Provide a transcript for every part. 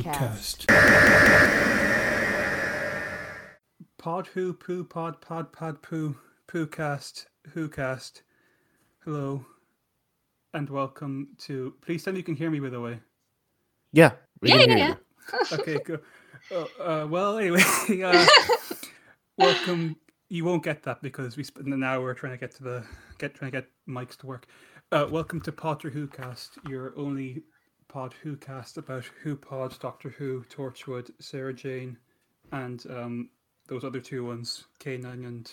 Pod Who cast. Pod Who Poo Pod Pod Pod Poo Poo Cast Who Cast. Hello and welcome to. Please tell me you can hear me by the way. Yeah. we Yeah, can yeah, hear yeah. you. Okay, good. Oh, uh, well, anyway, uh, welcome. You won't get that because we spent an hour trying to get to the get trying to get mics to work. Uh, welcome to Potter Who Cast, your only Pod Who Cast about Who Pod, Doctor Who, Torchwood, Sarah Jane, and um, those other two ones, K nine and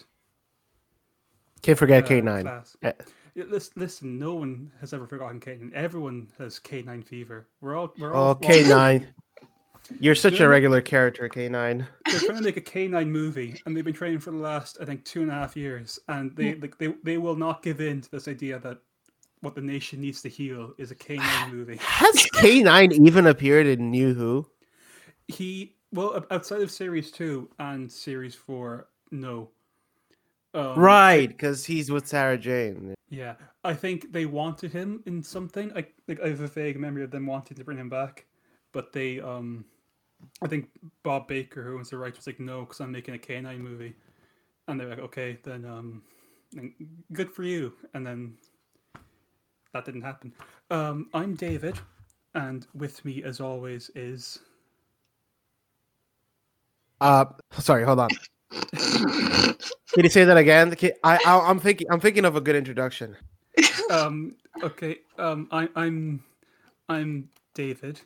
Can't forget uh, K9. Class. Eh, Yeah, listen, listen, no one has ever forgotten K9. Everyone has K9 fever. We're all we're all Oh, K9. You're such a regular character, K9. they're trying to make a K9 movie, and they've been training for the last, I think, two and a half years, and they like they they will not give in to this idea that what the nation needs to heal is a K9 movie. Has K9 even appeared in New Who? He well outside of series two and series four, no. Um, Right, because he's with Sarah Jane. Yeah, I think they wanted him in something. I like I have a vague memory of them wanting to bring him back, but they um, I think Bob Baker, who owns the rights, was like, no, because I'm making a K9 movie, and they're like, okay, then um, good for you, and then that didn't happen. Um, I'm David, and with me, as always, is Uh, sorry, hold on. Can you say that again? I, I I'm thinking I'm thinking of a good introduction. um, okay, um, I, I'm I'm David,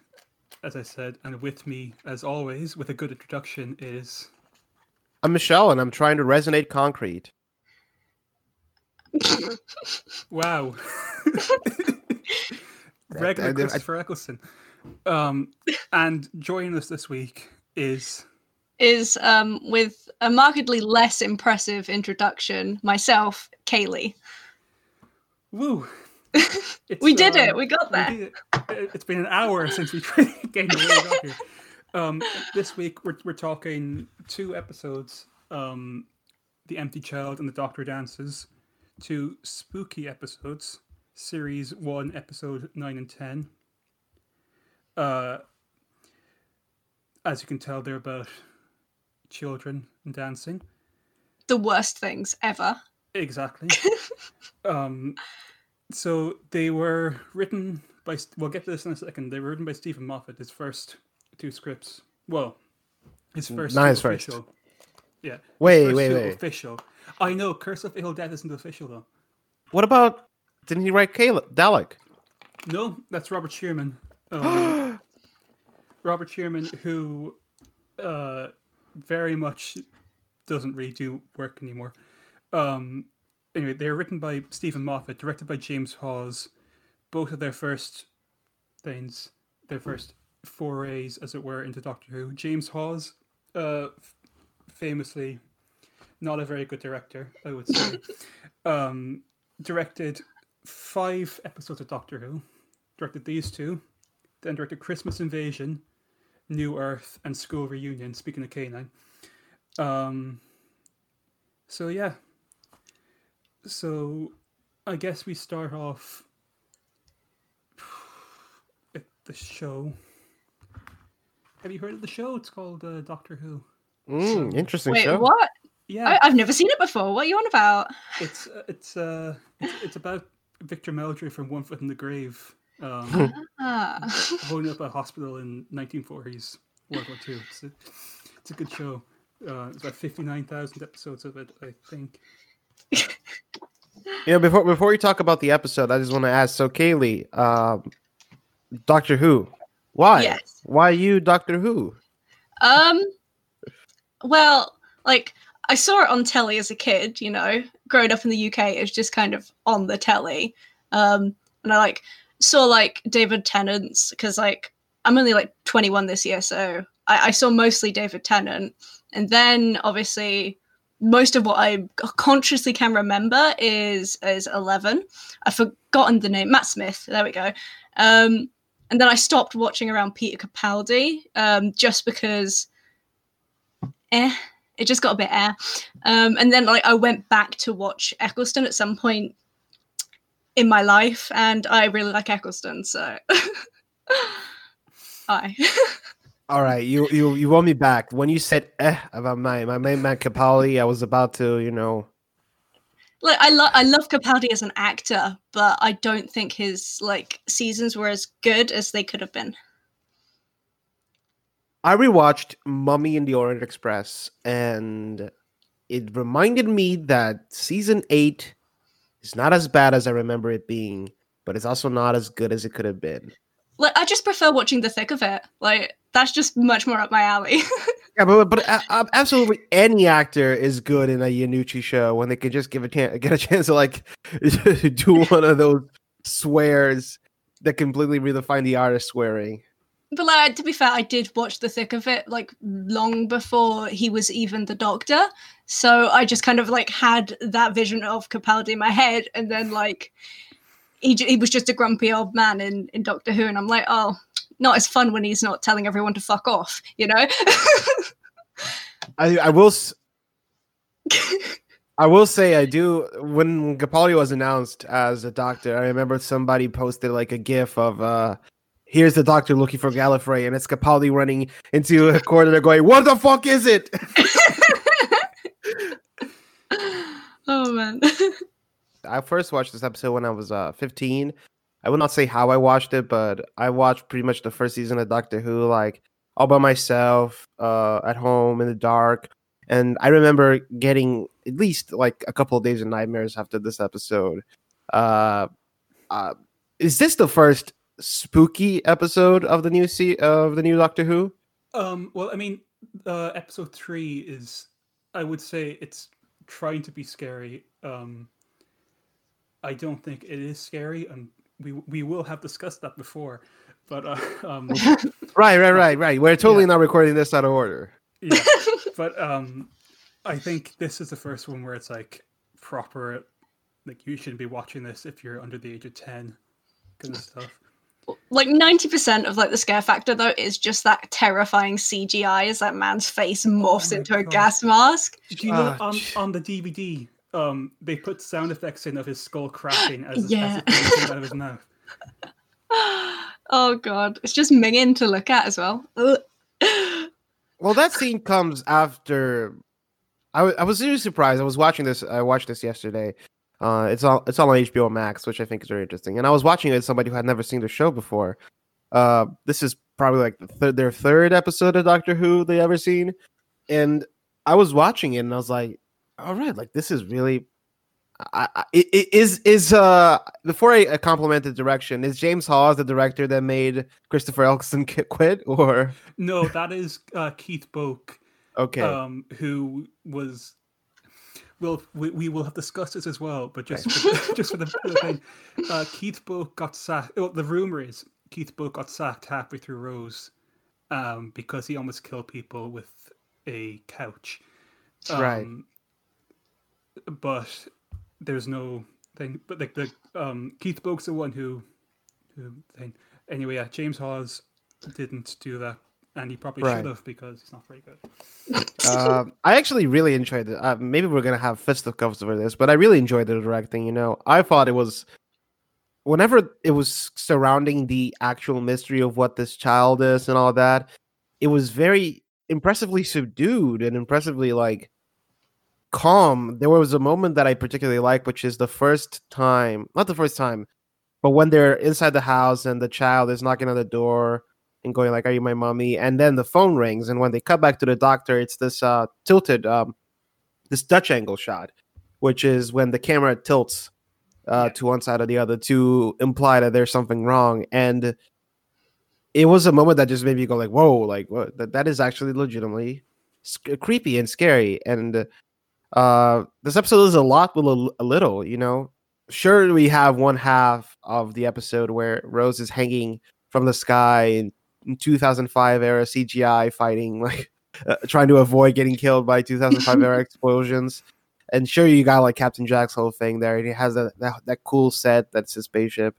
as I said, and with me, as always, with a good introduction, is. I'm Michelle, and I'm trying to resonate concrete. Wow. Regular I- I- Christopher Eccleston. Um, and joining us this week is is um, with a markedly less impressive introduction, myself, Kaylee. Woo. It's, We did it. um, We got there. did it. It- It's been an hour since we gained the way we got here. Um, this week we're we're talking two episodes. Um, the Empty Child and the Doctor Dances. Two spooky episodes. Series one, episode nine and ten. Uh, as you can tell, they're about children and dancing. The worst things ever. Exactly. um, so they were written by. We'll get to this in a second. They were written by Steven Moffat. His first two scripts. Well, his first. Not two his first. official. Yeah. Wait, first wait, wait. Official. I know. Curse of Ill Death isn't official though. What about? Didn't he write Caleb Dalek? No, that's Robert Shearman. Um, Robert Shearman, who uh, very much doesn't really do work anymore. Um, anyway, they were written by Steven Moffat, directed by James Hawes. Both of their first things, their first forays, as it were, into Doctor Who. James Hawes, uh, famously not a very good director, I would say. um, directed five episodes of Doctor Who. Directed these two, then directed Christmas Invasion, New Earth, and School Reunion. Speaking of K9, um, so yeah. So, I guess we start off at the show. Have you heard of the show? It's called uh, Doctor Who. Mm, interesting Wait, show. what? Yeah, I- I've never seen it before. What are you on about? it's uh, it's uh it's, it's about Victor Meldrew from One Foot in the Grave, um, Ah. holding up a hospital in 1940s World War II. It's a, it's a good show. Uh, it's about 59,000 episodes of it, I think. You know, before before we talk about the episode, I just want to ask. So, Kaylee, um, Doctor Who, why? Yes. Why you Doctor Who? Um. Well, like I saw it on telly as a kid. You know, growing up in the UK, it was just kind of on the telly. Um, and I like saw like David Tennant's because like I'm only like 21 this year, so I, I saw mostly David Tennant, and then obviously most of what I consciously can remember is is Eleven. I've forgotten the name. Matt Smith. There we go. Um, and then I stopped watching around Peter Capaldi um, just because, eh, it just got a bit air. Um, and then like I went back to watch Eccleston at some point in my life, and I really like Eccleston. So Aye. All right, you you you want me back when you said eh about my my main man Capaldi. I was about to, you know, like I love I love Capaldi as an actor, but I don't think his like seasons were as good as they could have been. I rewatched Mummy in the Orient Express, and it reminded me that season eight is not as bad as I remember it being, but it's also not as good as it could have been. Like I just prefer watching the thick of it. Like that's just much more up my alley. Yeah, but but uh, uh, absolutely any actor is good in a Iannucci show when they can just give a chance, get a chance to like do one of those swears that completely redefine the art of swearing. But like to be fair, I did watch the thick of it like long before he was even the doctor. So I just kind of like had that vision of Capaldi in my head, and then like he he was just a grumpy old man in in Doctor Who, and I'm like, oh, not as fun when he's not telling everyone to fuck off, you know. I I will s- I will say I do when Capaldi was announced as a doctor, I remember somebody posted like a gif of uh here's the doctor looking for Gallifrey and it's Capaldi running into a corridor going, What the fuck is it? oh man. I first watched this episode when I was uh 15. I will not say how I watched it, but I watched pretty much the first season of Doctor Who like all by myself, uh at home in the dark. And I remember getting at least like a couple of days of nightmares after this episode. Uh, uh is this the first spooky episode of the new se- of the new Doctor Who? Um, well, I mean, uh, episode three is, I would say, it's trying to be scary. Um, I don't think it is scary, and we we will have discussed that before. But uh, um, Right, right, right, right. We're totally Yeah. not recording this out of order. yeah, but um, I think this is the first one where it's like proper. Like you shouldn't be watching this if you're under the age of ten, kind of stuff. Like 90% of like the scare factor though is just that terrifying CGI as that man's face morphs my into a God. gas mask. Do you know on, on the DVD, um, they put sound effects in of his skull cracking as, Yeah. as it out of his mouth. oh god, it's just minging to look at as well. Ugh. Well, that scene comes after. I I was really surprised. I was watching this. I watched this yesterday. Uh, it's all it's all on HBO Max, which I think is very interesting. And I was watching it as somebody who had never seen the show before. Uh, this is probably like the their third episode of Doctor Who they ever seen, and I was watching it and I was like, "All right, like this is really." I, I, it, it is is uh before I compliment the direction is James Hawes the director that made Christopher Eccleston quit or No, that is uh, Keith Boak okay um, who was. Well, we, we will have discussed this as well, but just for the, just for the, for the thing, uh, Keith Boak got sacked. Oh, the rumor is Keith Boak got sacked halfway through Rose, um, because he almost killed people with a couch. Right. Um, But there's no thing. But like the um, Keith Boak's the one who who thing. Anyway, yeah, James Hawes didn't do that, and he probably Right. should have because he's not very good. um, I actually really enjoyed it. Uh, maybe we're gonna have fisticuffs over this, but I really enjoyed the directing. You know, I thought it was whenever it was surrounding the actual mystery of what this child is and all that, it was very impressively subdued and impressively like calm. There was a moment that I particularly like, which is the first time, not the first time, but when they're inside the house and the child is knocking on the door and going like, "Are you my mommy?" And then the phone rings, and when they cut back to the doctor, it's this uh, tilted, um, this Dutch angle shot, which is when the camera tilts uh, Yeah. to one side or the other to imply that there's something wrong. And it was a moment that just made me go like, "Whoa!" Like what? That that is actually legitimately sc- creepy and scary. And uh, this episode is a lot with a, a little, you know. Sure, we have one half of the episode where Rose is hanging from the sky in 2005 era CGI fighting, like uh, trying to avoid getting killed by 2005 era explosions. And sure, you got like Captain Jack's whole thing there, and he has that, that that cool set that's his spaceship.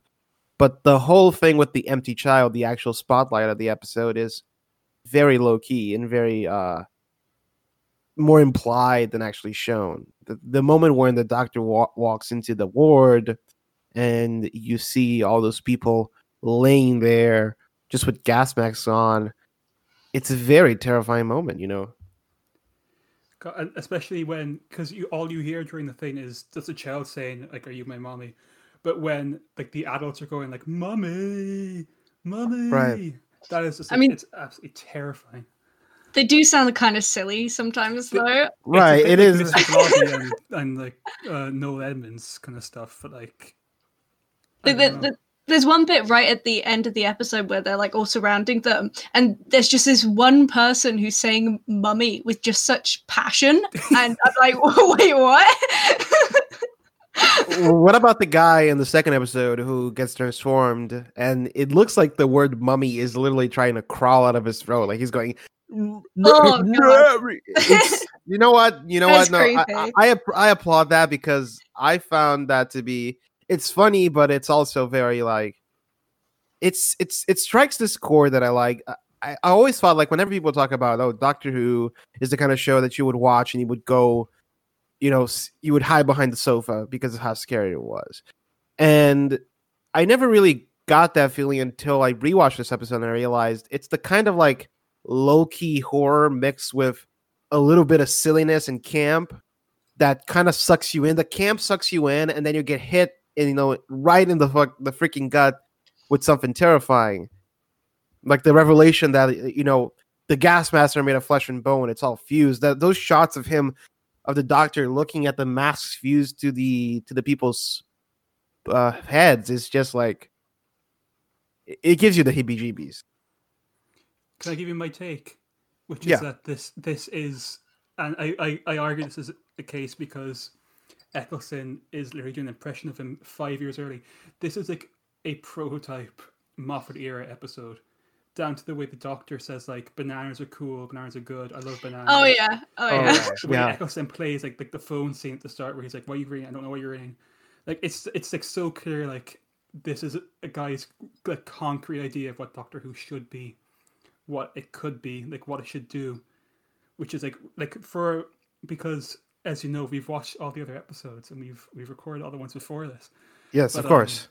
But the whole thing with the empty child, the actual spotlight of the episode, is very low key and very uh more implied than actually shown. The, the moment when the doctor wa- walks into the ward and you see all those people laying there just with gas masks on. It's a very terrifying moment, you know. Especially when, because you all you hear during the thing is just a child saying, like, "Are you my mommy?" But when like the adults are going like, "Mommy, mommy," that is just. I like, mean- it's absolutely terrifying. They do sound kind of silly sometimes, The- though. Right, It's it like is. And, and like uh, Noel Edmonds kind of stuff, but like. The- the- the- there's one bit right at the end of the episode where they're like all surrounding them, and there's just this one person who's saying "mummy" with just such passion, and I'm like, wait, what? what about the guy in the second episode who gets transformed and it looks like the word mummy is literally trying to crawl out of his throat like he's going Oh, you know what you know That's what no I, I. I I applaud that because i found that to be it's funny but it's also very like it's it's it strikes this chord that i like. I, I always thought like whenever people talk about oh doctor who is the kind of show that you would watch and you would go you know you would hide behind the sofa because of how scary it was. And i never really got that feeling until i rewatched this episode and i realized it's the kind of like low-key horror mixed with a little bit of silliness and camp that kind of sucks you in. The camp sucks you in and then you get hit and you know right in the fuck the freaking gut with something terrifying like the revelation that you know the gas master made of flesh and bone it's all fused that those shots of him of the doctor looking at the masks fused to the to the people's uh, heads is just like it- gives you the heebie-jeebies Can I give you my take? Which is Yeah. that this this is, and I, I, I argue this is the case because Eccleston is literally doing an impression of him five years early. This is like a prototype Moffat era episode, down to the way the Doctor says like bananas are cool, bananas are good. I love bananas. oh yeah, oh Oh, yeah. yeah. The Yeah. Eccleston plays like like the phone scene at the start where he's like, "Why are you reading? I don't know what you're reading." Like it's it's like so clear. Like this is a guy's like concrete idea of what Doctor Who should be, what it could be, like what it should do, which is like like for because as you know we've watched all the other episodes and we've we've recorded all the ones before this. yes But, of um, course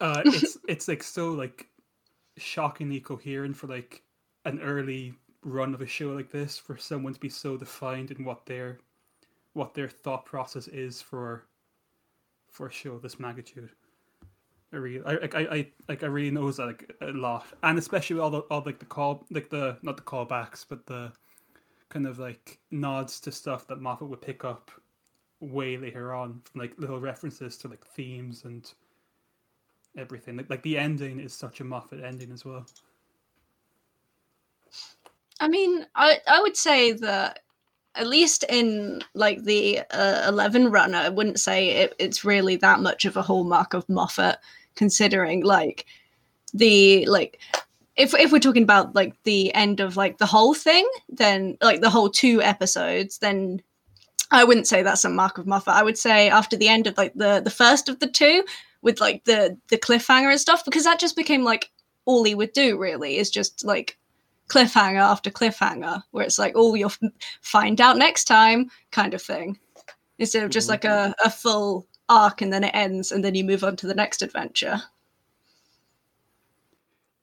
Uh, it's it's like so like shockingly coherent for like an early run of a show like this for someone to be so defined in what their what their thought process is for for a show of this magnitude. I really, I, like, I, I, like, I really knows that like a lot, and especially all the, all like the call, like the not the callbacks, but the kind of like nods to stuff that Moffat would pick up way later on, from like little references to like themes and everything. Like, like the ending is such a Moffat ending as well. I mean, I I would say that at least in like the uh, eleven run, I wouldn't say it, it's really that much of a hallmark of Moffat, considering like the like if if we're talking about like the end of like the whole thing, then like the whole two episodes, then I wouldn't say that's a mark of Moffat. I would say after the end of like the the first of the two, with like the the cliffhanger and stuff, because that just became like all he would do really is just like cliffhanger after cliffhanger, where it's like, oh, you'll f- find out next time kind of thing, instead of just Mhm. like a, a full arc and then it ends and then you move on to the next adventure.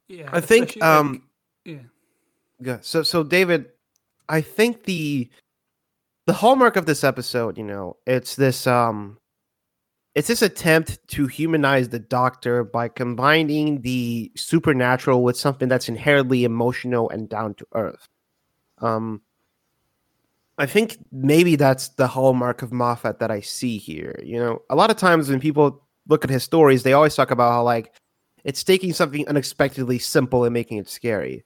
Yeah, I think, especially, like- um, yeah, Yeah. So so David, I think the the hallmark of this episode, you know, it's this um it's this attempt to humanize the doctor by combining the supernatural with something that's inherently emotional and down to earth. Um I think maybe that's the hallmark of Moffat that I see here. You know, a lot of times when people look at his stories, they always talk about how like it's taking something unexpectedly simple and making it scary.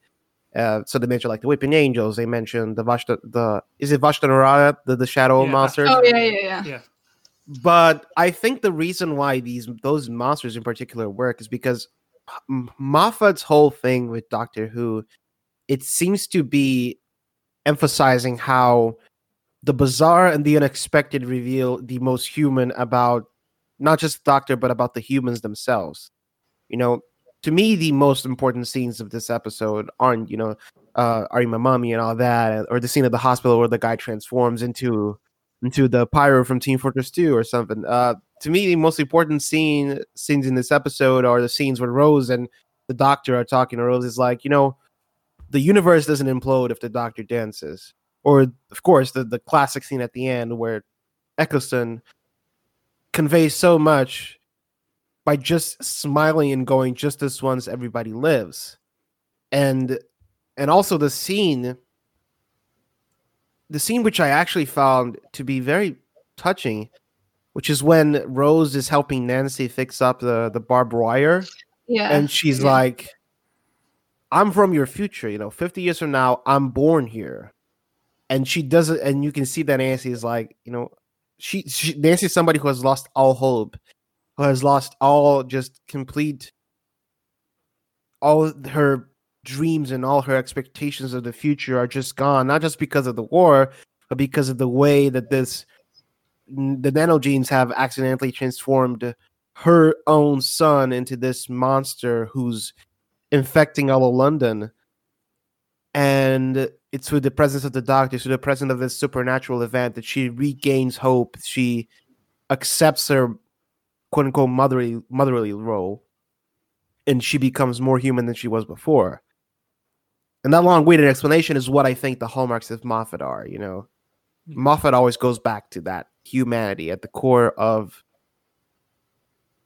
Uh, so they mentioned like the Weeping Angels. They mentioned the Vashta, the is it Vashta Nerada, the the Shadow Yeah, monsters. Oh, yeah, yeah, yeah. yeah. But I think the reason why these those monsters in particular work is because Moffat's whole thing with Doctor Who, it seems to be emphasizing how the bizarre and the unexpected reveal the most human about not just the Doctor but about the humans themselves. You know, to me, the most important scenes of this episode aren't you know, uh, "Are you my mommy?" and all that, or the scene at the hospital where the guy transforms into into the pyro from Team Fortress 2 or something. Uh, to me, the most important scene scenes in this episode are the scenes with Rose and the doctor are talking Rose is like, you know, the universe doesn't implode if the doctor dances. Or of course the, the classic scene at the end where Eccleston conveys so much by just smiling and going just this once everybody lives. And and also the scene the scene which I actually found to be very touching, which is when Rose is helping Nancy fix up the the barbed wire Yeah. and she's Yeah. like i'm from your future you know 50 years from now i'm born here and she doesn't and you can see that nancy is like you know she, she nancy is somebody who has lost all hope who has lost all just complete all her dreams and all her expectations of the future are just gone not just because of the war but because of the way that this the nanogenes have accidentally transformed her own son into this monster who's infecting all of London. And it's through the presence of the doctor, through the presence of this supernatural event, that she regains hope. She accepts her quote unquote motherly motherly role. And she becomes more human than she was before. And that long-winded explanation is what I think the hallmarks of Moffat are, you know. Yeah. Moffat always goes back to that humanity at the core of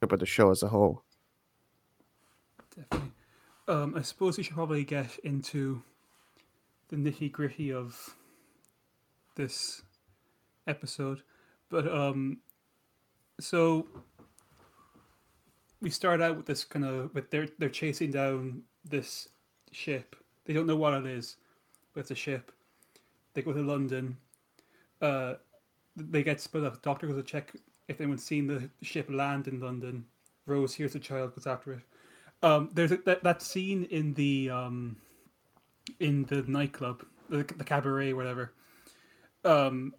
but the show as a whole. Definitely. Um, I suppose we should probably get into the nitty gritty of this episode. But um, so we start out with this kind of with they're they're chasing down this ship. They don't know what it is, but it's a ship. They go to London. Uh, they get split up. Doctor goes to check if anyone's seen the ship land in London. Rose hears the child, goes after it. Um, there's a, that that scene in the um, in the nightclub, the, the cabaret, whatever. Um,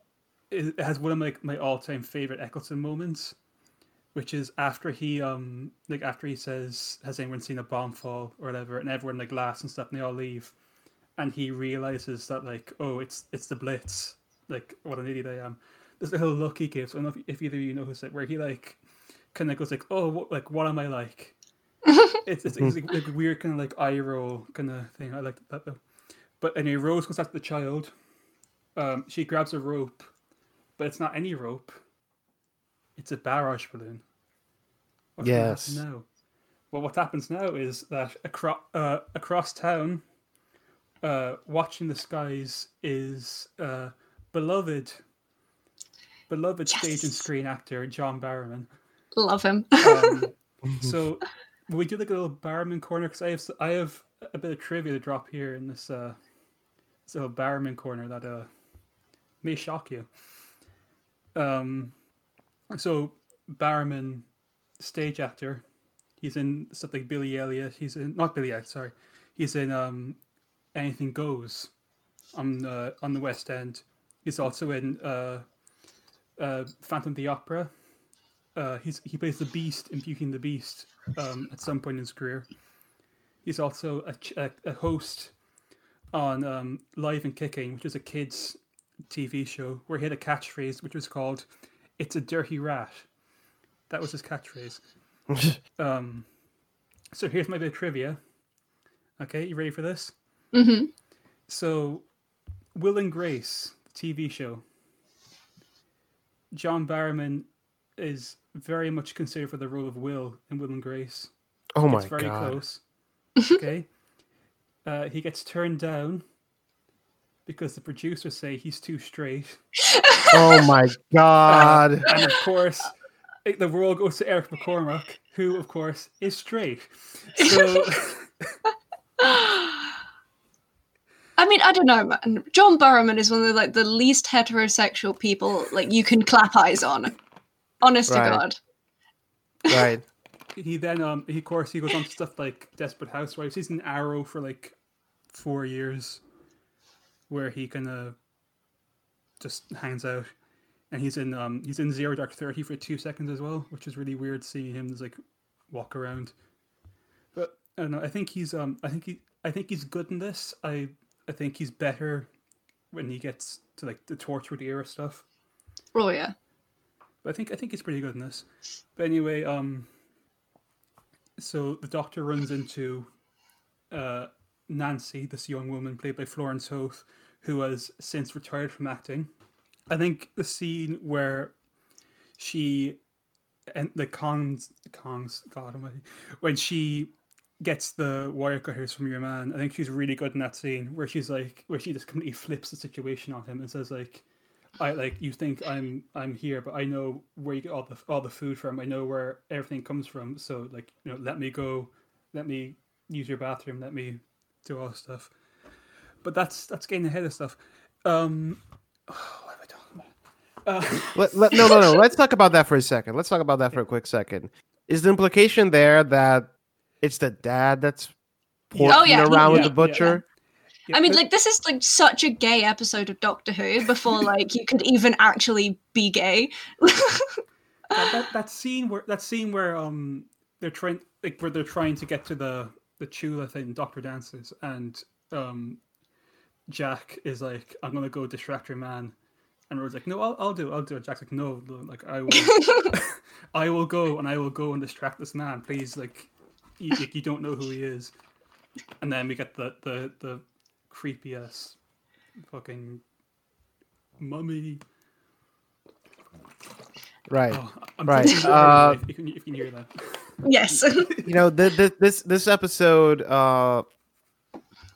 it, it has one of my my all time favorite Eccleston moments, which is after he um like after he says, "Has anyone seen a bomb fall?" or whatever, and everyone like laughs and stuff, and they all leave, and he realizes that like, oh, it's it's the Blitz, like what an idiot I am. This little look he gives. I don't know if, if either of you notice it, where he like kind of goes like, "Oh, what, like what am I like?" it's it's, it's like, like weird kind of like eye roll kind of thing. I like that though. But anyway, Rose goes after the child. Um, she grabs a rope, but it's not any rope. It's a barrage balloon. What's Yes. No. Well, what happens now is that across uh, across town, uh, watching the skies is uh, beloved, beloved stage and screen actor John Barrowman. Love him. Um, so will we do like a little Barrowman corner because I have s- I have a bit of trivia to drop here in this uh this little Barrowman corner that uh may shock you. Um, so Barrowman, stage actor, he's in stuff like Billy Elliot. He's in not Billy Elliot, sorry. He's in um Anything Goes on uh, on the West End. He's also in uh, uh, Phantom of the Opera uh, he's he plays the Beast in Puking the Beast um, at some point in his career. He's also a, a, a host on um, Live and Kicking, which is a kids TV show where he had a catchphrase which was called "It's a dirty rat." That was his catchphrase. Um, so here's my bit of trivia. Okay, you ready for this? Mm-hmm. So, Will and Grace, the TV show. John Barrowman is very much considered for the role of Will in Will and Grace. oh my It's very god. close. Okay. uh, he gets turned down because the producers say he's too straight. Oh my god. And of course, it- the role goes to Eric McCormack, who, of course, is straight. So, I mean, I don't know, man. John Barrowman is one of the, like the least heterosexual people like you can clap eyes on. Honest Right. to God. right. he then, um, he, of course, he goes on to stuff like Desperate Housewives. He's an Arrow for like four years, where he kind of just hangs out. And he's in um he's in Zero Dark Thirty for two seconds as well, which is really weird seeing him just like walk around. But I don't know. I think he's um I think he I think he's good in this. I I think he's better when he gets to like the Torchwood era stuff. Oh yeah. But I think I think he's pretty good in this. But anyway, um, so the Doctor runs into uh, Nancy, this young woman played by Florence Hoath, who has since retired from acting. I think the scene where she and the Kongs, Kongs, God Almighty, when she gets the wire cutters from your man, I think she's really good in that scene where she's like, where she just completely flips the situation on him and says like, I like you think I'm I'm here, but I know where you get all the all the food from. I know where everything comes from. So like you know, let me go, let me use your bathroom, let me do all stuff. But that's that's getting ahead of stuff. Um, what am I talking about? Uh, Let, let, no, no, no. Let's talk about that for a second. Let's talk about that for a quick second. Is the implication there that it's the dad that's Yeah. porking Oh, yeah, around with the butcher? yeah, I mean, like this is like such a gay episode of Doctor Who before like you could even actually be gay. that, that, that scene where that scene where um they're trying like where they're trying to get to the the Chula thing, Doctor dances, and um Jack is like, I'm gonna go distract your man. And Rose's like, no, I'll, I'll do it, I'll do it. Jack's like, no, no, like I will, I will go and I will go and distract this man. Please, like, you, you don't know who he is. And then we get the the the creepy ass fucking mummy. Right. Oh, Right, thinking uh, if you can if you can hear that. yes. You know, the, the, this this episode. Uh,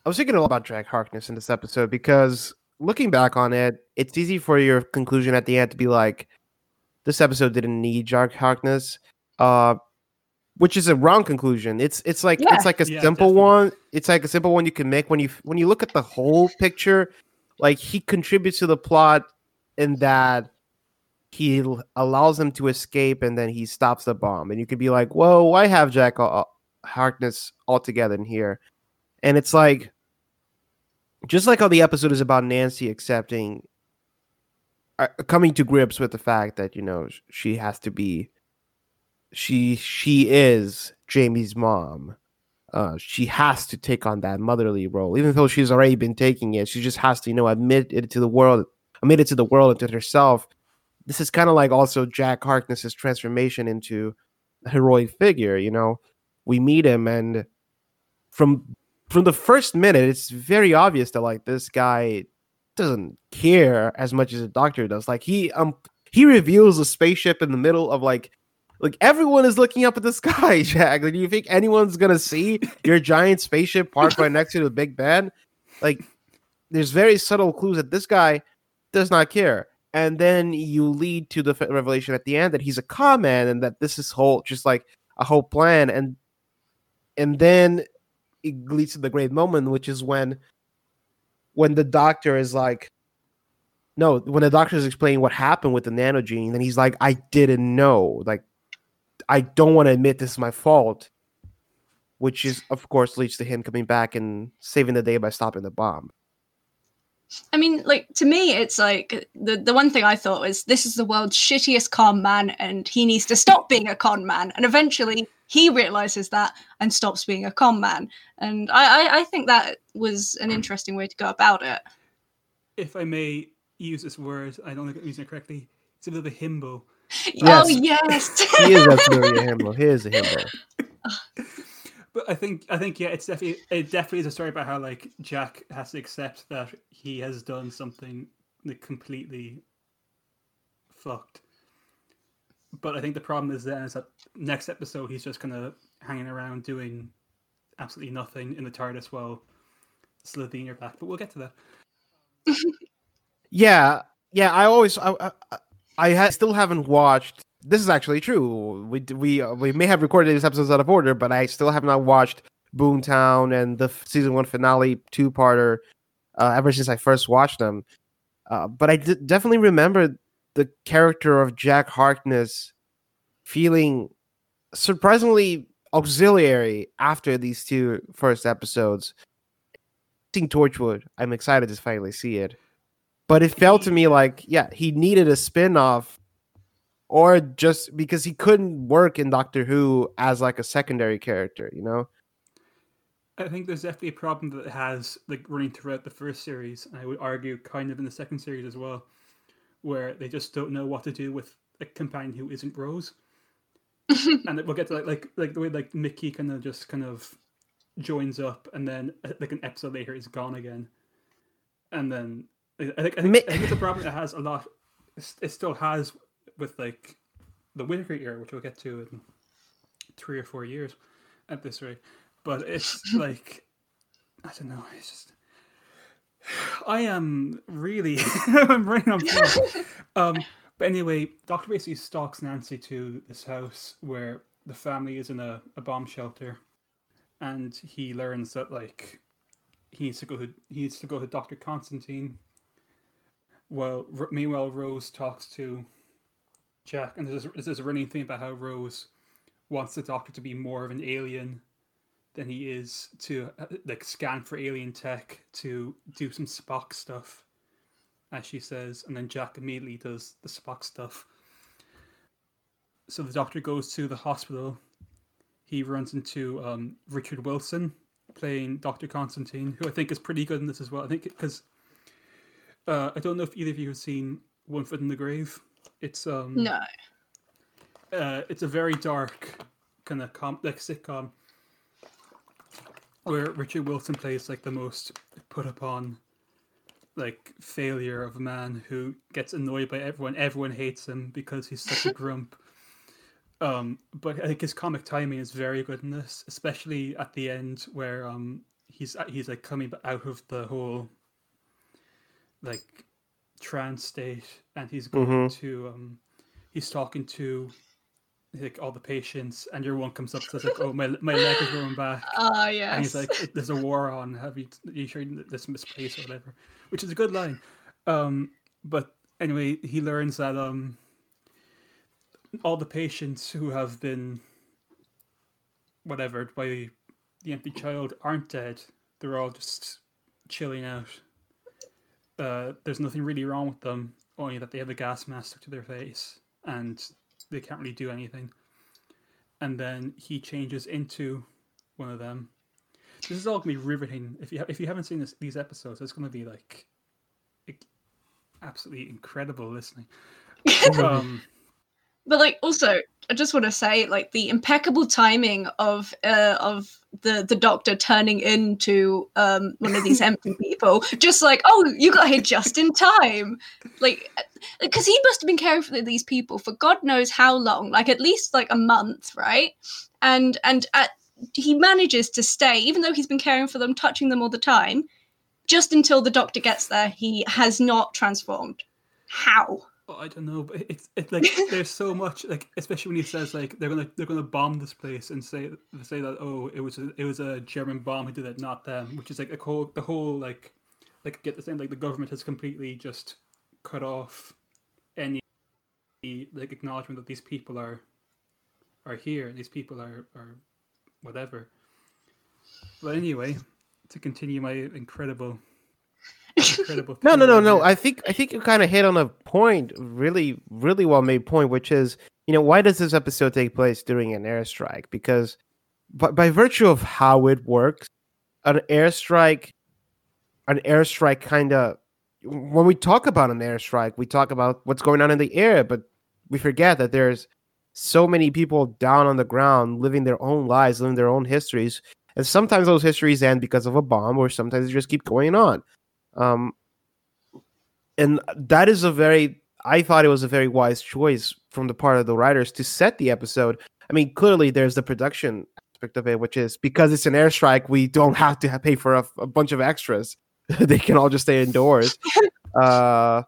I was thinking a lot about Jack Harkness in this episode because looking back on it, it's easy for your conclusion at the end to be like, this episode didn't need Jack Harkness. Uh, which is a wrong conclusion. It's it's like Yeah. it's like a Yeah, simple definitely. one. It's like a simple one you can make when you when you look at the whole picture. Like he contributes to the plot in that he l- allows them to escape and then he stops the bomb. And you could be like, "Whoa, why have Jack uh, Harkness altogether in here?" And it's like, just like how the episode is about Nancy accepting, uh, coming to grips with the fact that you know she has to be she she is Jamie's mom. Uh, she has to take on that motherly role, even though she's already been taking it. She just has to, you know, admit it to the world, admit it to the world and to herself. This is kind of like also Jack Harkness's transformation into a heroic figure. You know, we meet him, and from from the first minute, it's very obvious that like this guy doesn't care as much as a doctor does. Like he um he reveals a spaceship in the middle of like like everyone is looking up at the sky, Jack. Like, do you think anyone's gonna see your giant spaceship parked right next to the Big Ben? Like, there's very subtle clues that this guy does not care. And then you lead to the revelation at the end that he's a con man and that this is whole just like a whole plan. And and then it leads to the great moment, which is when when the doctor is like, no, when the doctor is explaining what happened with the nanogene, then he's like, I didn't know. Like, I don't want to admit this is my fault. Which is, of course, leads to him coming back and saving the day by stopping the bomb. I mean, like to me, it's like the the one thing I thought was this is the world's shittiest con man, and he needs to stop being a con man. And eventually, he realizes that and stops being a con man. And I I, I think that was an interesting way to go about it. if I may use this word, I don't think I'm using it correctly. It's a bit of a himbo. Oh Yes. yes, He is absolutely a himbo. He is a himbo. But I think I think yeah, it's definitely it definitely is a story about how like Jack has to accept that he has done something like completely fucked. But I think the problem is then is that next episode he's just kind of hanging around doing absolutely nothing in the TARDIS while Slovenia back. But we'll get to that. Yeah, yeah. I always, I, I, I ha- still haven't watched. This is actually true. We we uh, we may have recorded these episodes out of order, but I still have not watched Boomtown and the season one finale two parter uh, ever since I first watched them. Uh, but I d- definitely remember the character of Jack Harkness feeling surprisingly auxiliary after these two first episodes. Seeing Torchwood, I'm excited to finally see it. But it felt to me like yeah he needed a spin-off or just because he couldn't work in doctor who as like a secondary character you know? I think there's definitely a problem that it has like running throughout the first series, and I would argue kind of in the second series as well, where they just don't know what to do with a companion who isn't Rose. and we'll get to like like like the way like Mickey kind of just kind of joins up, and then uh, like an episode later, is gone again. And then I think I think, Ma- I think it's a problem that has a lot. It still has with like the Whittaker era, which we'll get to in three or four years at this rate. But it's like I don't know. It's just I am really I'm running on fumes. Um, but anyway, Doctor basically stalks Nancy to this house where the family is in a, a bomb shelter, and he learns that like he needs to go to he needs to go to Doctor Constantine. Well, R- meanwhile, Rose talks to Jack, and there's there's a running thing about how Rose wants the Doctor to be more of an alien than he is to uh, like scan for alien tech to do some Spock stuff, as she says, and then Jack immediately does the Spock stuff. So the Doctor goes to the hospital. He runs into um, Richard Wilson playing Doctor Constantine, who I think is pretty good in this as well. I think because uh, I don't know if either of you have seen One Foot in the Grave. It's um No. uh, it's a very dark kind of com- like sitcom where Richard Wilson plays like the most put upon like failure of a man who gets annoyed by everyone. Everyone hates him because he's such a grump. Um, but I think his comic timing is very good in this, especially at the end where um he's he's like coming out of the whole like trance state and he's going to um he's talking to like all the patients and your one comes up says like oh my my leg is growing back. Ah, yes. and he's like there's a war on. Have you are you sure this misplaced or whatever? Which is a good line. Um but anyway he learns that um all the patients who have been whatever by the empty child aren't dead. They're all just chilling out. Uh there's nothing really wrong with them only that they have a gas mask to their face and they can't really do anything and then he changes into one of them this is all gonna be riveting. If you ha- if you haven't seen this, these episodes, it's gonna be like, like absolutely incredible listening. um, but like also i just want to say like the impeccable timing of uh of the the doctor turning into um one of these empty people. Just like oh you got here just in time. Like because he must have been caring for these people for god knows how long like at least like a month right? And and at, he manages to stay even though he's been caring for them touching them all the time just until the doctor gets there he has not transformed. How oh, I don't know, but it's it's like there's so much like, especially when he says like they're gonna they're gonna bomb this place and say say that oh it was a, it was a German bomb who did it, not them, which is like a whole the whole like like get the same like the government has completely just cut off any like acknowledgement that these people are are here, these people are are whatever. But anyway, to continue my incredible incredible No, no, no, no. I think I think you kind of hit on a point, really, really well made point, which is, you know, why does this episode take place during an airstrike? Because by, by virtue of how it works, an airstrike, an airstrike kind of, when we talk about an airstrike, we talk about what's going on in the air, but we forget that there's so many people down on the ground living their own lives, living their own histories, and sometimes those histories end because of a bomb, or sometimes they just keep going on. Um, and that is a very I thought it was a very wise choice from the part of the writers to set the episode. I mean, clearly there's the production aspect of it, which is because it's an airstrike, we don't have to pay for a, a bunch of extras. they can all just stay indoors. uh,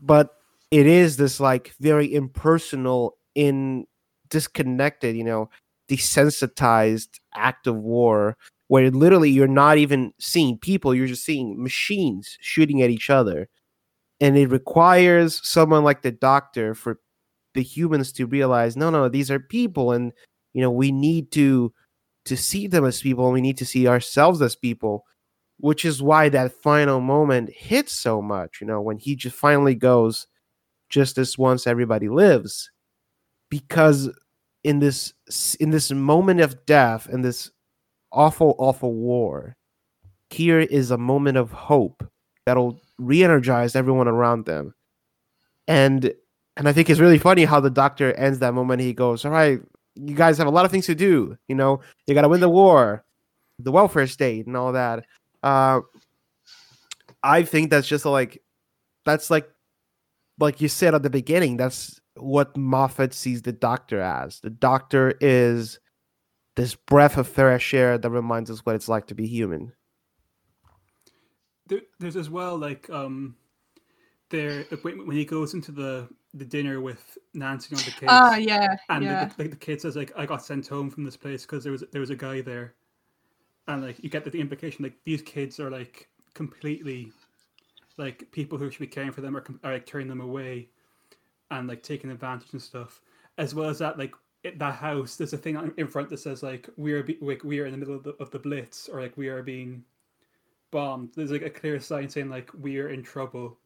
but it is this like very impersonal, in disconnected, you know, desensitized act of war where literally you're not even seeing people, you're just seeing machines shooting at each other. And it requires someone like the doctor for the humans to realize, no, no, these are people, and you know, we need to to see them as people, and we need to see ourselves as people, which is why that final moment hits so much, you know, when he just finally goes, just as once everybody lives. Because in this in this moment of death and this awful, awful war, here is a moment of hope that'll re-energize everyone around them. And and I think it's really funny how the doctor ends that moment. He goes, All right, you guys have a lot of things to do. You know, you gotta win the war. the welfare state and all that. Uh, I think that's just like that's like like you said at the beginning. That's what Moffat sees the Doctor as. The Doctor is this breath of fresh air that reminds us what it's like to be human. There, there's as well like um, there when, when he goes into the the dinner with Nancy and the kids. Ah, yeah, and yeah. the, the, the kid says like I got sent home from this place because there was there was a guy there, and like you get the, the implication like these kids are like completely like people who should be caring for them are, are like turning them away, and like taking advantage and stuff. As well as that, like it, that house, there's a thing in front that says like we are be- like we are in the middle of the, of the blitz or like we are being bombed. There's like a clear sign saying like we are in trouble,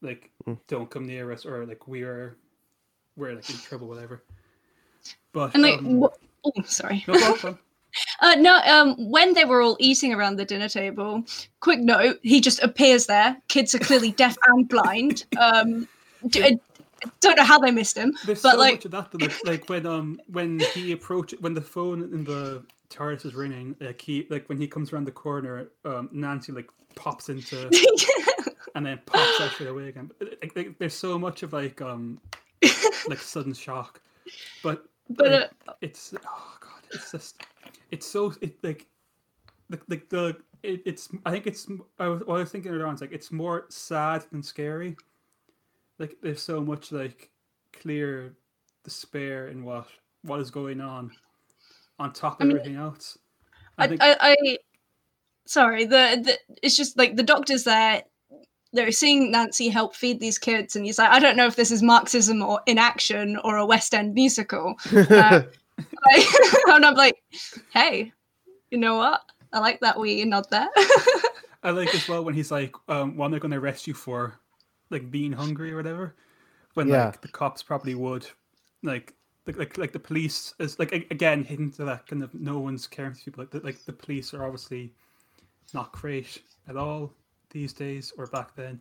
like Mm. don't come near us or like we are we're like in trouble, whatever. But And like, um, wh- oh, sorry. no problem. Uh, no, um, when they were all eating around the dinner table, quick note, he just appears there. Kids are clearly deaf and blind. Um, d- I don't know how they missed him, There's but so like, much of that. Though, like, like when um when he approach when the phone in the TARDIS is ringing, like he like when he comes around the corner, um Nancy like pops into and then pops out straight away again. Like, like, there's so much of like um like sudden shock, but but uh, it's oh god, it's just it's so it like the like the it, it's I think it's I was, I was thinking around it's like it's more sad than scary. Like there's so much like clear despair in what what is going on, on top of I mean, everything else. I I, think I, I, sorry, the, the it's just like the doctor's there. They're seeing Nancy help feed these kids, and he's like, I don't know if this is Marxism or inaction or a West End musical. Uh, like, and I'm like, hey, you know what? I like that we nod there. I like as well when he's like, um, "What am I going to arrest you for?" Like being hungry or whatever. When Yeah. like the cops probably would, like, like, like, like the police is like again hitting to that kind of no one's caring for people. Like, the, like the police are obviously not great at all these days or back then.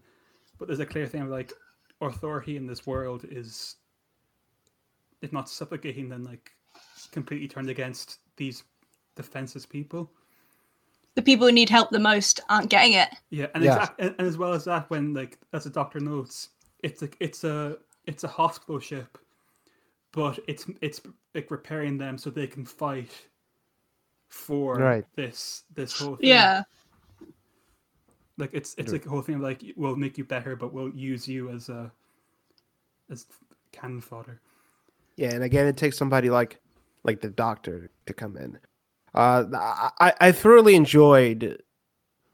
But there's a clear thing of like authority in this world is, if not suffocating, then like completely turned against these defenseless people. The people who need help the most aren't getting it. Yeah, and, Yeah. exact, and, and as well as that, when like as the doctor notes, it's like it's a it's a hospital ship, but it's it's like repairing them so they can fight for Right. this this whole thing. Yeah. like it's it's like a whole thing of like we'll make you better, but we'll use you as a as cannon fodder. Yeah, and again, it takes somebody like like the doctor to come in. Uh, I I thoroughly enjoyed.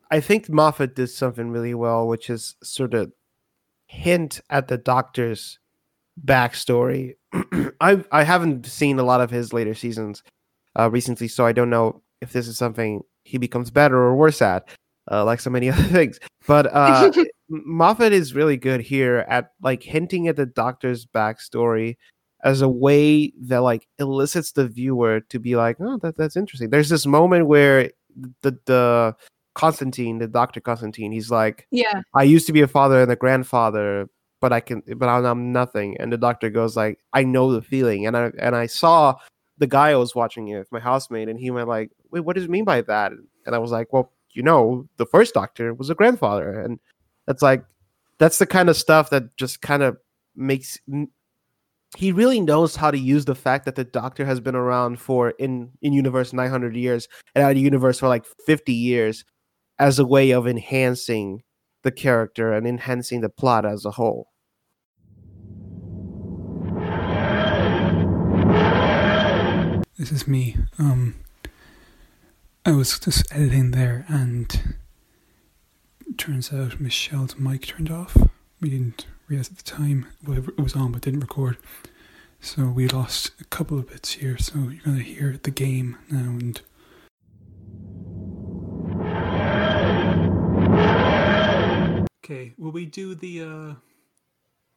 I think Moffat did something really well, which is sort of hint at the doctor's backstory. I I haven't seen a lot of his later seasons uh, recently, so I don't know if this is something he becomes better or worse at, uh, like so many other things. But uh, Moffat is really good here at like hinting at the doctor's backstory as a way that like elicits the viewer to be like, oh, that, that's interesting. There's this moment where the the Constantine, the Doctor Constantine, he's like, Yeah. I used to be a father and a grandfather, but I can, but I'm, nothing. And the doctor goes like, I know the feeling, and I and I saw the guy I was watching it, my housemate, and he went like, Wait, what does it mean by that? And I was like, Well, you know, the first doctor was a grandfather, and that's like, that's the kind of stuff that just kind of makes. He really knows how to use the fact that the doctor has been around for in in universe 900 years and out of universe for like 50 years as a way of enhancing the character and enhancing the plot as a whole. This is me. Um, I was just editing there, and turns out Michelle's mic turned off. We didn't realize at the time. Well, it was on, but didn't record. So we lost a couple of bits here. So you're gonna hear the game now, and okay. Will we do the? uh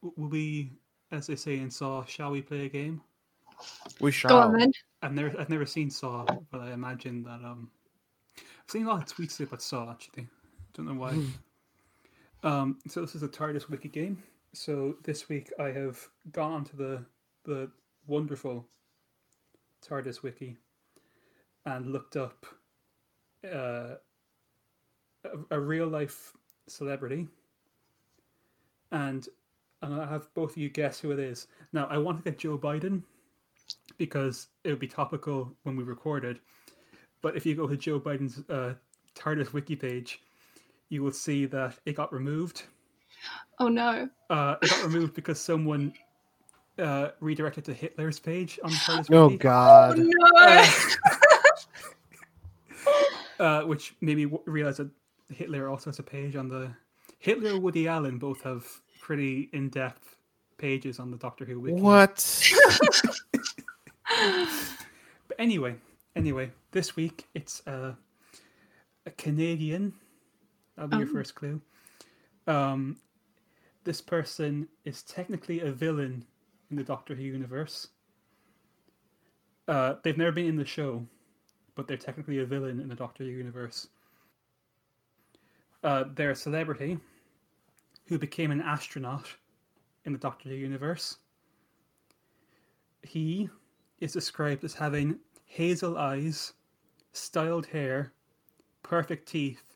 Will we, as they say in Saw, shall we play a game? We shall. Go on then. I've never I've never seen Saw, but I imagine that um I've seen a lot of tweets about Saw actually. Don't know why. um so this is a TARDIS wiki game. So this week I have gone onto the the wonderful TARDIS wiki and looked up uh, a, a real life celebrity, and I'm gonna have both of you guess who it is. Now, I want to get Joe Biden because it would be topical when we recorded. But if you go to Joe Biden's uh, TARDIS wiki page, you will see that it got removed. Oh no. Uh, it got removed because someone uh, redirected to Hitler's page on the Oh wiki. God. Oh no. uh, which made me w- realize that Hitler also has a page on the Hitler and Woody Allen both have pretty in-depth pages on the Doctor Who wiki. What? But anyway, anyway, this week it's uh, a Canadian. That'll be your Oh. first clue. Um, this person is technically a villain in the Doctor Who universe. Uh, they've never been in the show, but they're technically a villain in the Doctor Who universe. Uh, they're a celebrity who became an astronaut in the Doctor Who universe. He is described as having hazel eyes, styled hair, perfect teeth,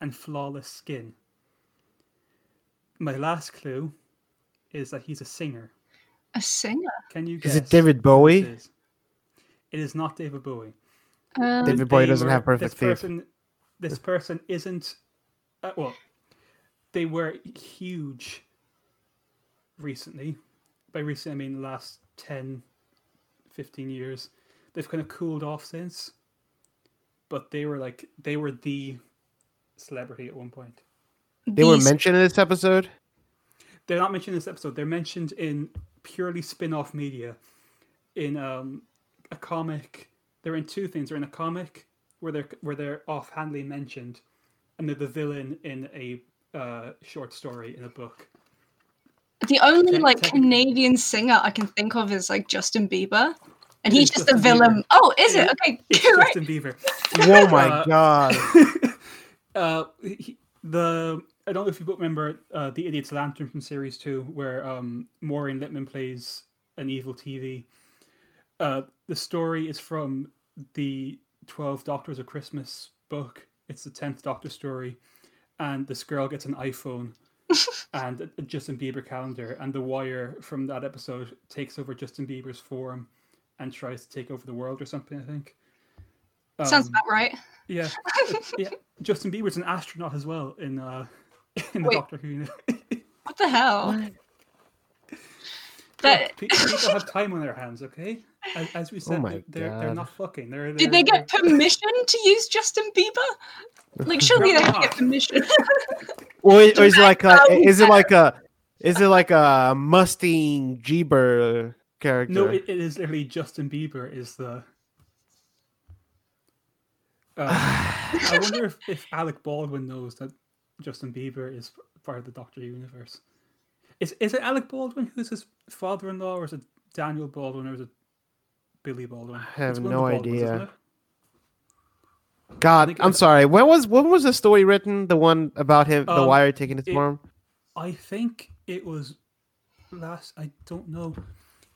and flawless skin. My last clue is that he's a singer. A singer. Can you guess? Is it David Bowie? this is? It is not David Bowie. Um, David Bowie doesn't were- have perfect this teeth. person, This person isn't. Uh, well, they were huge recently. By recent, I mean the last 10, 15 years. They've kind of cooled off since. But they were like, they were the celebrity at one point. They were mentioned in this episode. They're not mentioned in this episode. They're mentioned in purely spin-off media. In um, a comic, they're in two things. They're in a comic where they're where they're offhandedly mentioned, and they're the villain in a uh, short story in a book. The only Tec- like Canadian singer I can think of is like Justin Bieber, and he's is just a villain. Bieber. Oh, is it? It- Okay, It's you're right. Justin Bieber. Oh my Uh, god! uh, he, the I don't know if you remember uh, the Idiot's Lantern from series two, where um, Maureen Lipman plays an evil TV. Uh, the story is from the Twelve Doctors of Christmas book. It's the tenth Doctor story, and this girl gets an iPhone and a, Justin Bieber calendar, and the Wire from that episode takes over Justin Bieber's form and tries to take over the world or something. I think. Sounds Um, about right. yeah, yeah. Justin Bieber's an astronaut as well in uh in the Wait. Doctor Who. uni- What the hell? That Pe- People have time on their hands, okay? As, as we said, my they're they're God. not fucking. They're, they're did they get they're- permission to use Justin Bieber? Like, surely they Probably could get permission. Or, is- or is it like a? Is it like a? Is it like a Mustang Jeeber character? No, it, it is literally Justin Bieber is the. Uh, I wonder if, if Alec Baldwin knows that Justin Bieber is part of the Doctor universe. Is is it Alec Baldwin who's his father-in-law, or is it Daniel Baldwin, or is it Billy Baldwin? I have It's one of no Baldwins, idea. God, I'm sorry. When was when was the story written? The one about him, the Um, wire taking his it- form. I think it was last. I don't know.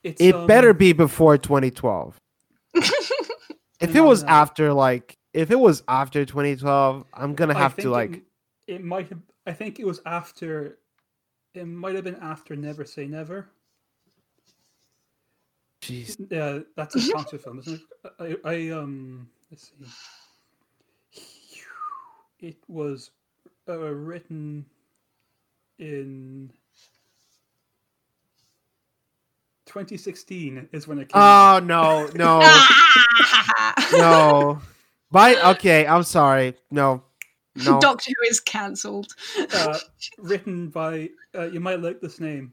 It's, It um, better be before 2012. if it was after like, if it was after 2012, I'm gonna have to like. m- It, might have. I think it was after. It might have been after Never Say Never. Jeez. Yeah, that's a concert film, isn't it? I, I um. Let's see. It was uh, written in 2016 is when it came out. Oh no, no, Ah! no. By okay, I'm sorry. No, no. Doctor Who is cancelled. uh, written by uh, you might like this name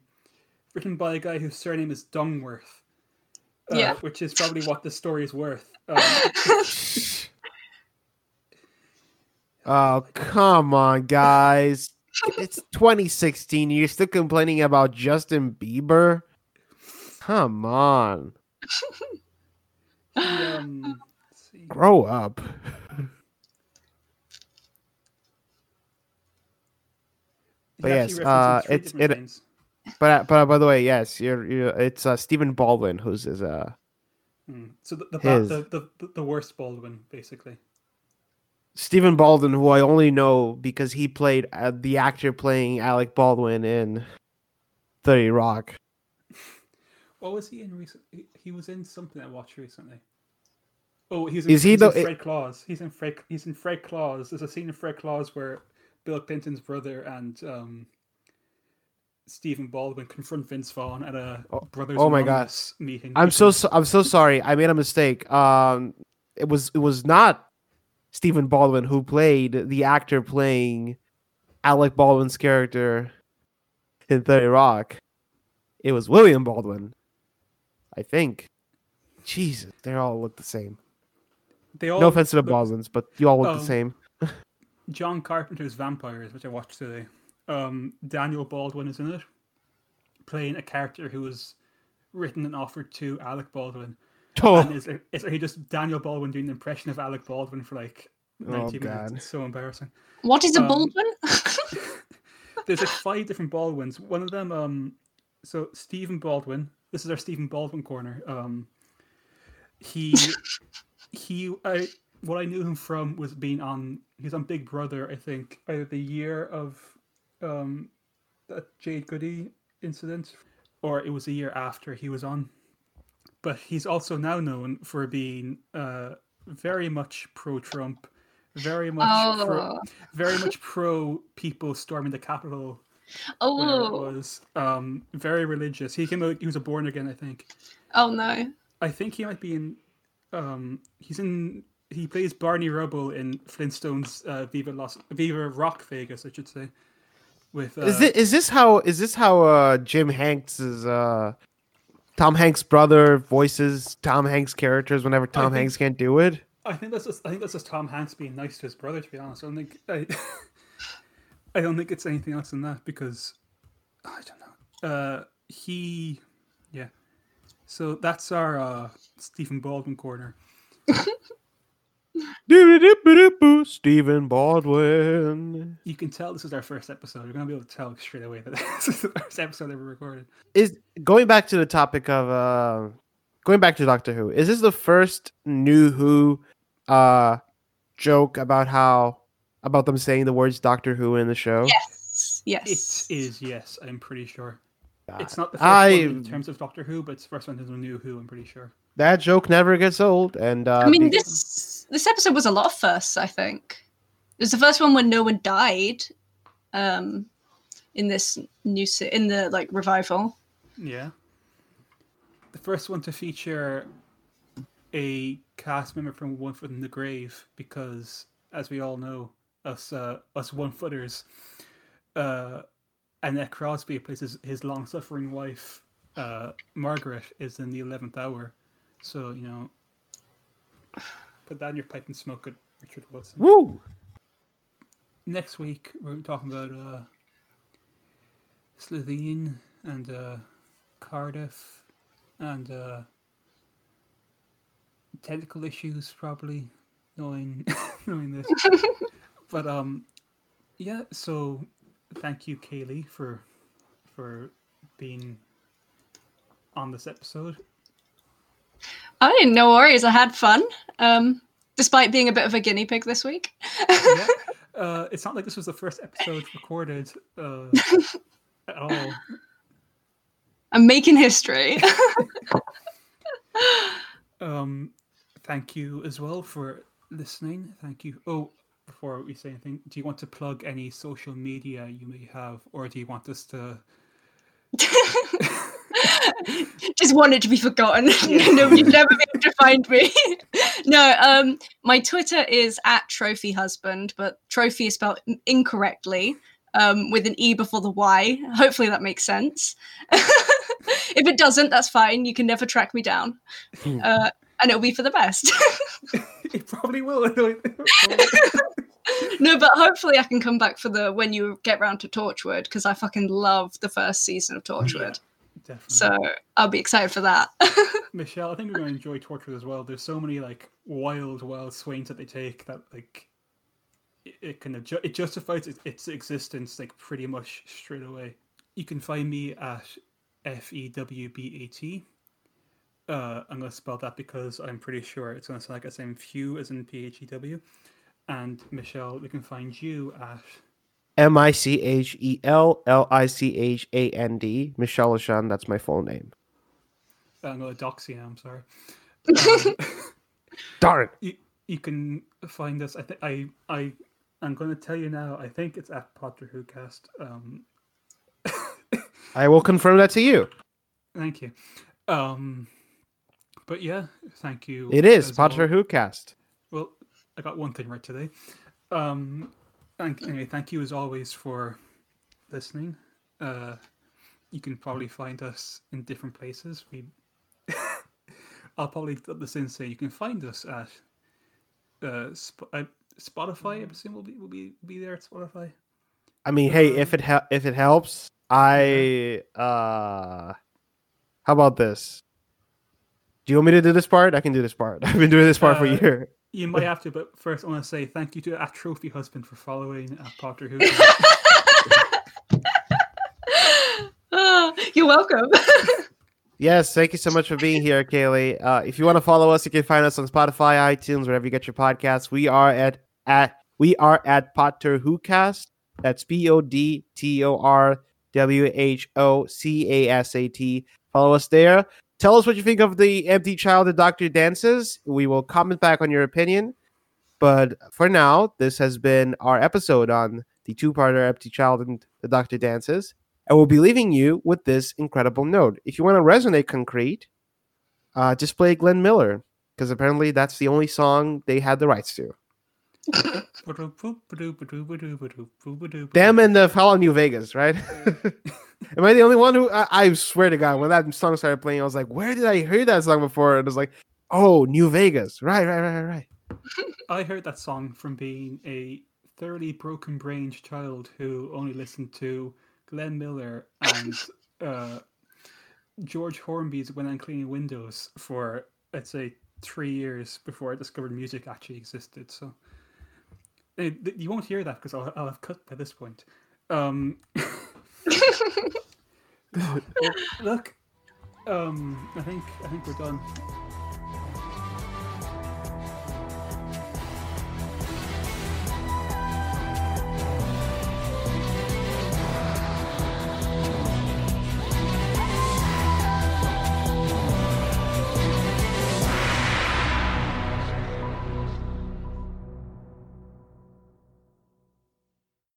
written by a guy whose surname is Dungworth uh, Yeah. which is probably what the story is worth um, Oh come on, guys. It's 2016. You're still complaining about Justin Bieber. Come on, um, grow up. But yes, uh, it's- it- things. But but by the way, yes, you're, you're it's uh, Stephen Baldwin who's his uh Hmm. so the the, his. the, the the worst Baldwin basically Stephen Baldwin, who I only know because he played uh, the actor playing Alec Baldwin in Thirty Rock. What was he in recent? He, he was in something I watched recently. Oh, he's in, Is he he's the- in Fred Claus. He's in Fred. He's in Fred Claus. There's a scene in Fred Claus where Bill Clinton's brother and um, Stephen Baldwin confront Vince Vaughn at a brothers. oh my. Anonymous meeting. I'm so, so I'm so sorry. I made a mistake. Um, it was it was not Stephen Baldwin who played the actor playing Alec Baldwin's character in Thirty Rock. It was William Baldwin, I think. Jesus, they all look the same. They all No offense to the look- Baldwins, but you all look Um, the same. John Carpenter's Vampires, which I watched today. Um, Daniel Baldwin is in it, playing a character who was written and offered to Alec Baldwin. Oh, And is, is he just Daniel Baldwin doing an impression of Alec Baldwin for like 90 Oh, minutes? God. It's so embarrassing. What is a Um, Baldwin? There's like five different Baldwins. One of them, um, so Stephen Baldwin. This is our Stephen Baldwin corner. Um, he, he, I, what I knew him from was being on. He's on Big Brother, I think, either the year of, um, that Jade Goody incident, or it was a year after he was on. But he's also now known for being uh, very much pro-Trump, very much pro, Oh, very much pro people storming the Capitol. Oh, was um, very religious. He came out. He was a born again, I think. oh no! I think he might be in. Um, he's in. He plays Barney Rubble in Flintstones uh, Viva Las Viva Rock Vegas, I should say. With uh, is it is this how is this how uh Jim Hanks is uh Tom Hanks' brother voices Tom Hanks characters whenever Tom think- Hanks can't do it? I think that's just. I think that's just Tom Hanks being nice to his brother. To be honest, I don't think. I, I don't think it's anything else than that because I don't know. Uh, he, yeah. So that's our uh, Stephen Baldwin corner. Stephen Baldwin. You can tell this is our first episode. You're gonna be able to tell straight away that this is the first episode ever recorded. Is going back to the topic of uh going back to Doctor Who, is this the first new Who uh joke about how about them saying the words Doctor Who in the show? Yes, yes. is, yes, I'm pretty sure. God. It's not the first I one in terms of Doctor Who, but it's the first one in terms of New Who. I'm pretty sure. That joke never gets old and uh I mean, be- this this episode was a lot of firsts. I think it was the first one when no one died. Um, in this new se- in the like revival. Yeah. The first one to feature a cast member from One Foot in the Grave, because as we all know, us uh, us one footers, uh, Annette Crosbie plays his, his long suffering wife, uh, Margaret, is in the eleventh hour. So you know, put that in your pipe and smoke it, Richard Wilson. Woo! Next week we're talking about uh, Slitheen and uh, Cardiff and uh, technical issues probably knowing knowing this. but um, yeah. So thank you, Kaylee, for for being on this episode. I didn't. No worries. I had fun. Um, despite being a bit of a guinea pig this week. Yeah. Uh, it's not like this was the first episode recorded uh, at all. I'm making history. Um, thank you as well for listening. Thank you. Oh, before we say anything, do you want to plug any social media you may have, or do you want us to? Just wanted to be forgotten. Yeah. Nobody'd never be able to find me. no, um, my Twitter is at trophy husband, but trophy is spelled incorrectly um, with an e before the y. Hopefully that makes sense. if it doesn't, that's fine. You can never track me down, uh, and it'll be for the best. it probably will. no, but hopefully I can come back for the when you get round to Torchwood because I fucking love the first season of Torchwood. Definitely. So I'll be excited for that. Michelle, I think we're going to enjoy Torchwood as well. There's so many like wild, wild swings that they take that like it, it kind of ju- it justifies its, its existence like pretty much straight away. You can find me at f e w b a t. Uh, I'm going to spell that because I'm pretty sure it's going to sound like the same few as in p h e w. and Michelle, we can find you at M I C H E L L I C H A N D. Michelle Lashan, that's my full name. I'm going to dox you now. I'm sorry. Um, Darn. you, you can find us. I think I I I'm going to tell you now. I think it's at Podtor Who Cast. Um, I will confirm that to you. thank you. Um, but yeah, thank you. It is Podtor al- Who Cast. Well, I got one thing right today. Um, thank, anyway, thank you as always for listening. Uh, you can probably find us in different places. We, I'll probably put this in. Say you can find us at uh, Sp- uh, Spotify. I presume will be will be be there at Spotify. I mean, hey, if it hel- if it helps, I uh how about this? Do you want me to do this part? I can do this part. I've been doing this part for a Uh, year. You might have to, but first I want to say thank you to at Trophy Husband for following at Podtor Who. You're welcome. Yes, thank you so much for being here, Kaylee. Uh, if you want to follow us, you can find us on Spotify, iTunes, wherever you get your podcasts. We are at at we are at Podtor Who Cast. That's P O D T O R W H O C A S A T. Follow us there. Tell us what you think of the Empty Child and Doctor Dances. We will comment back on your opinion. But for now, this has been our episode on the two-parter Empty Child and the Doctor Dances. And we'll be leaving you with this incredible note. If you want to resonate concrete, uh, just play Glenn Miller, because apparently that's the only song they had the rights to. Them and the Fall New Vegas, right? Am I the only one who? I, I swear to God, when that song started playing, I was like, "Where did I hear that song before?" And it was like, "Oh, New Vegas, right, right, right, right." I heard that song from being a thoroughly broken brained child who only listened to Glenn Miller and uh, George Formby's When I'm Cleaning Windows for, let's say, three years before I discovered music actually existed. So you won't hear that because I'll, I'll have cut by this point. Um, look, um, I think I think we're done.